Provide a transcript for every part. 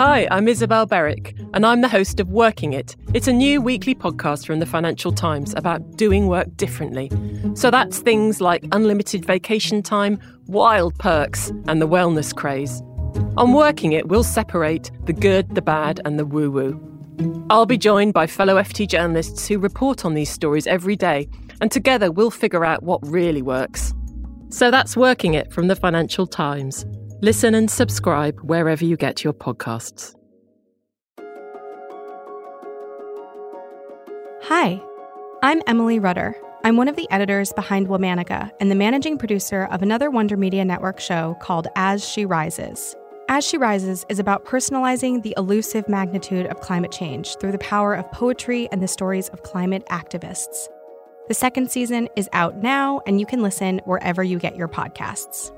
Hi, I'm Isabel Berwick, and I'm the host of Working It. It's a new weekly podcast from the Financial Times about doing work differently. So that's things like unlimited vacation time, wild perks, and the wellness craze. On Working It, we'll separate the good, the bad, and the woo woo. I'll be joined by fellow FT journalists who report on these stories every day, and together we'll figure out what really works. So that's Working It from the Financial Times. Listen and subscribe wherever you get your podcasts. Hi, I'm Emily Rudder. I'm one of the editors behind Womanica and the managing producer of another Wonder Media Network show called As She Rises. As She Rises is about personalizing the elusive magnitude of climate change through the power of poetry and the stories of climate activists. The second season is out now, and you can listen wherever you get your podcasts.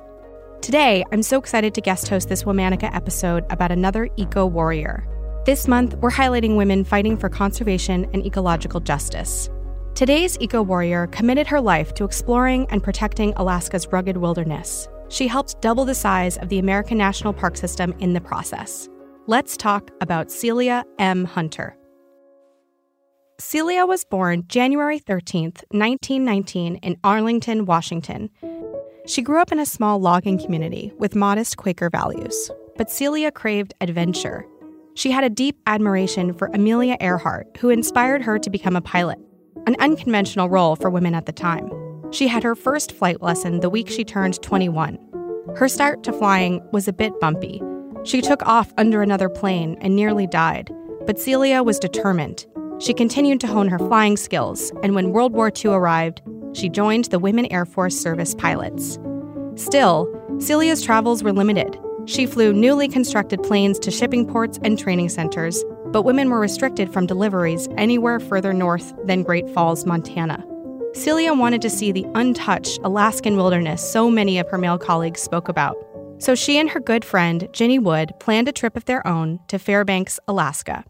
Today, I'm so excited to guest host this Womanica episode about another eco warrior. This month, we're highlighting women fighting for conservation and ecological justice. Today's eco warrior committed her life to exploring and protecting Alaska's rugged wilderness. She helped double the size of the American National Park System in the process. Let's talk about Celia M. Hunter. Celia was born January 13, 1919, in Arlington, Washington, she grew up in a small logging community with modest Quaker values, but Celia craved adventure. She had a deep admiration for Amelia Earhart, who inspired her to become a pilot, an unconventional role for women at the time. She had her first flight lesson the week she turned 21. Her start to flying was a bit bumpy. She took off under another plane and nearly died, but Celia was determined. She continued to hone her flying skills, and when World War II arrived, she joined the Women Air Force Service pilots. Still, Celia's travels were limited. She flew newly constructed planes to shipping ports and training centers, but women were restricted from deliveries anywhere further north than Great Falls, Montana. Celia wanted to see the untouched Alaskan wilderness so many of her male colleagues spoke about. So she and her good friend, Ginny Wood, planned a trip of their own to Fairbanks, Alaska.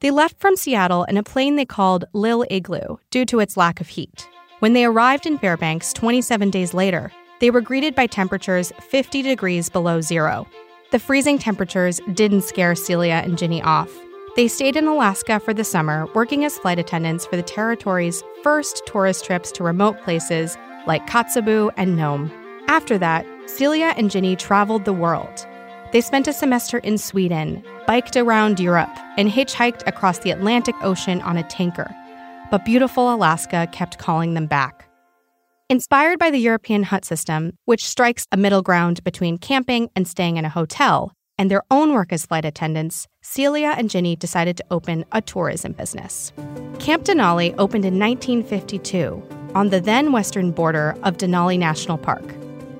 They left from Seattle in a plane they called Lil Igloo due to its lack of heat. When they arrived in Fairbanks 27 days later, they were greeted by temperatures 50 degrees below zero. The freezing temperatures didn't scare Celia and Ginny off. They stayed in Alaska for the summer, working as flight attendants for the territory's first tourist trips to remote places like Kotzebue and Nome. After that, Celia and Ginny traveled the world. They spent a semester in Sweden, biked around Europe, and hitchhiked across the Atlantic Ocean on a tanker but beautiful Alaska kept calling them back. Inspired by the European hut system, which strikes a middle ground between camping and staying in a hotel, and their own work as flight attendants, Celia and Ginny decided to open a tourism business. Camp Denali opened in 1952 on the then western border of Denali National Park.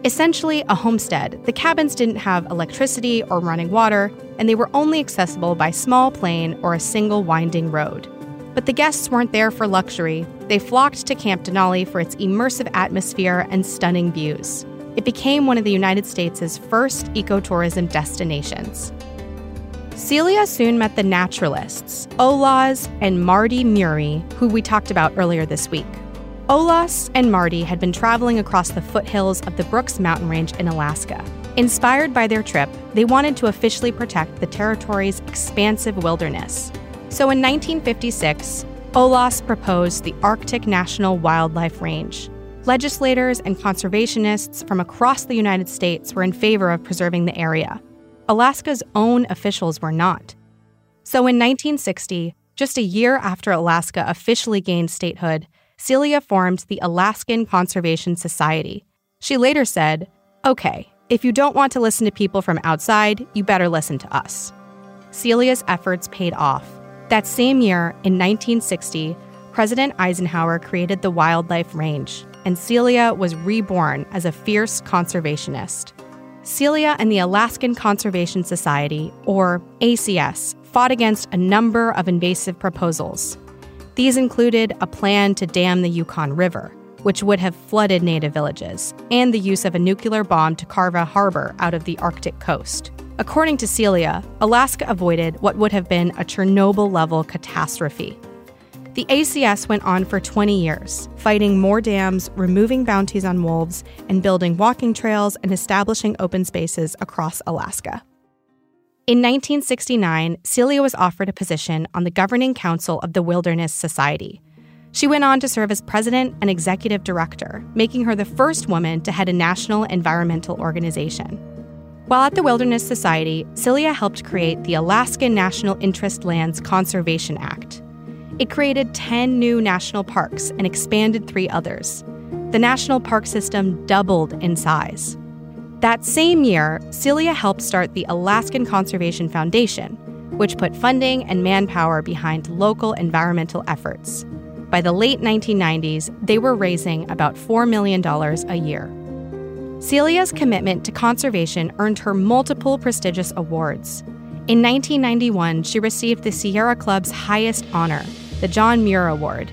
Essentially a homestead, the cabins didn't have electricity or running water, and they were only accessible by small plane or a single winding road. But the guests weren't there for luxury. they flocked to Camp Denali for its immersive atmosphere and stunning views. It became one of the United States' first ecotourism destinations. Celia soon met the naturalists, Olaus and Mardy Murie, who we talked about earlier this week. Olaus and Mardy had been traveling across the foothills of the Brooks mountain range in Alaska. Inspired by their trip, they wanted to officially protect the territory's expansive wilderness. So in 1956, Olaus proposed the Arctic National Wildlife Range. Legislators and conservationists from across the United States were in favor of preserving the area. Alaska's own officials were not. So in 1960, just a year after Alaska officially gained statehood, Celia formed the Alaskan Conservation Society. She later said, Okay, if you don't want to listen to people from outside, you better listen to us. Celia's efforts paid off. That same year, in 1960, President Eisenhower created the Wildlife Range, and Celia was reborn as a fierce conservationist. Celia and the Alaskan Conservation Society, or ACS, fought against a number of invasive proposals. These included a plan to dam the Yukon River, which would have flooded native villages, and the use of a nuclear bomb to carve a harbor out of the Arctic coast. According to Celia, Alaska avoided what would have been a Chernobyl level catastrophe. The ACS went on for 20 years, fighting more dams, removing bounties on wolves, and building walking trails and establishing open spaces across Alaska. In 1969, Celia was offered a position on the governing council of the Wilderness Society. She went on to serve as president and executive director, making her the first woman to head a national environmental organization. While at the Wilderness Society, Celia helped create the Alaska National Interest Lands Conservation Act, it created 10 new national parks and expanded three others. The national park system doubled in size. That same year, Celia helped start the Alaskan Conservation Foundation, which put funding and manpower behind local environmental efforts. By the late 1990s, they were raising about $4 million a year. Celia's commitment to conservation earned her multiple prestigious awards. In 1991, she received the Sierra Club's highest honor, the John Muir Award.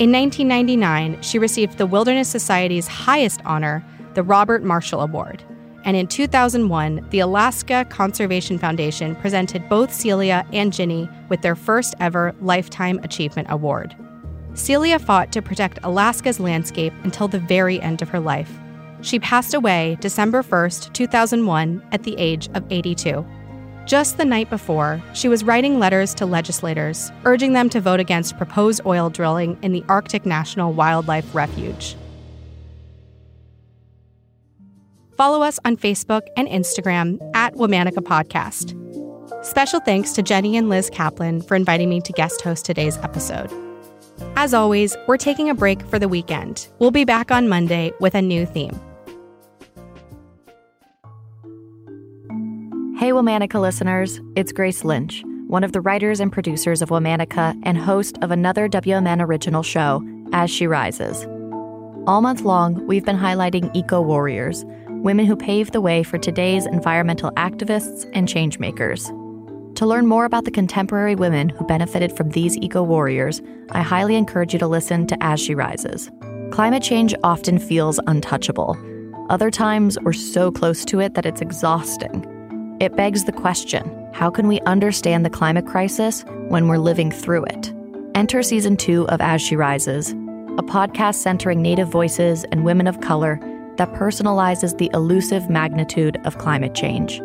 In 1999, she received the Wilderness Society's highest honor, the Robert Marshall Award. And in 2001, the Alaska Conservation Foundation presented both Celia and Ginny with their first ever Lifetime Achievement Award. Celia fought to protect Alaska's landscape until the very end of her life. She passed away December 1st, 2001, at the age of 82. Just the night before, she was writing letters to legislators, urging them to vote against proposed oil drilling in the Arctic National Wildlife Refuge. Follow us on Facebook and Instagram at Womanica Podcast. Special thanks to Jenny and Liz Kaplan for inviting me to guest host today's episode. As always, we're taking a break for the weekend. We'll be back on Monday with a new theme. Hey, Womanica listeners, it's Grace Lynch, one of the writers and producers of Womanica and host of another WMN original show, As She Rises. All month long, we've been highlighting eco warriors, women who paved the way for today's environmental activists and changemakers. To learn more about the contemporary women who benefited from these eco warriors, I highly encourage you to listen to As She Rises. Climate change often feels untouchable. Other times, we're so close to it that it's exhausting. It begs the question how can we understand the climate crisis when we're living through it? Enter season two of As She Rises, a podcast centering Native voices and women of color that personalizes the elusive magnitude of climate change.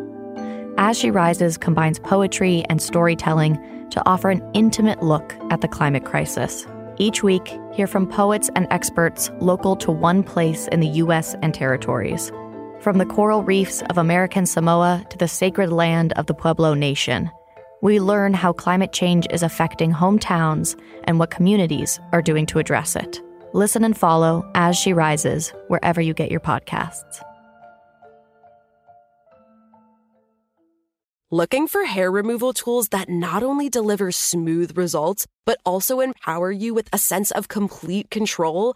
As She Rises combines poetry and storytelling to offer an intimate look at the climate crisis. Each week, hear from poets and experts local to one place in the U.S. and territories. From the coral reefs of American Samoa to the sacred land of the Pueblo Nation, we learn how climate change is affecting hometowns and what communities are doing to address it. Listen and follow as she rises wherever you get your podcasts. Looking for hair removal tools that not only deliver smooth results, but also empower you with a sense of complete control?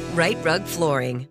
Rite Rug Flooring.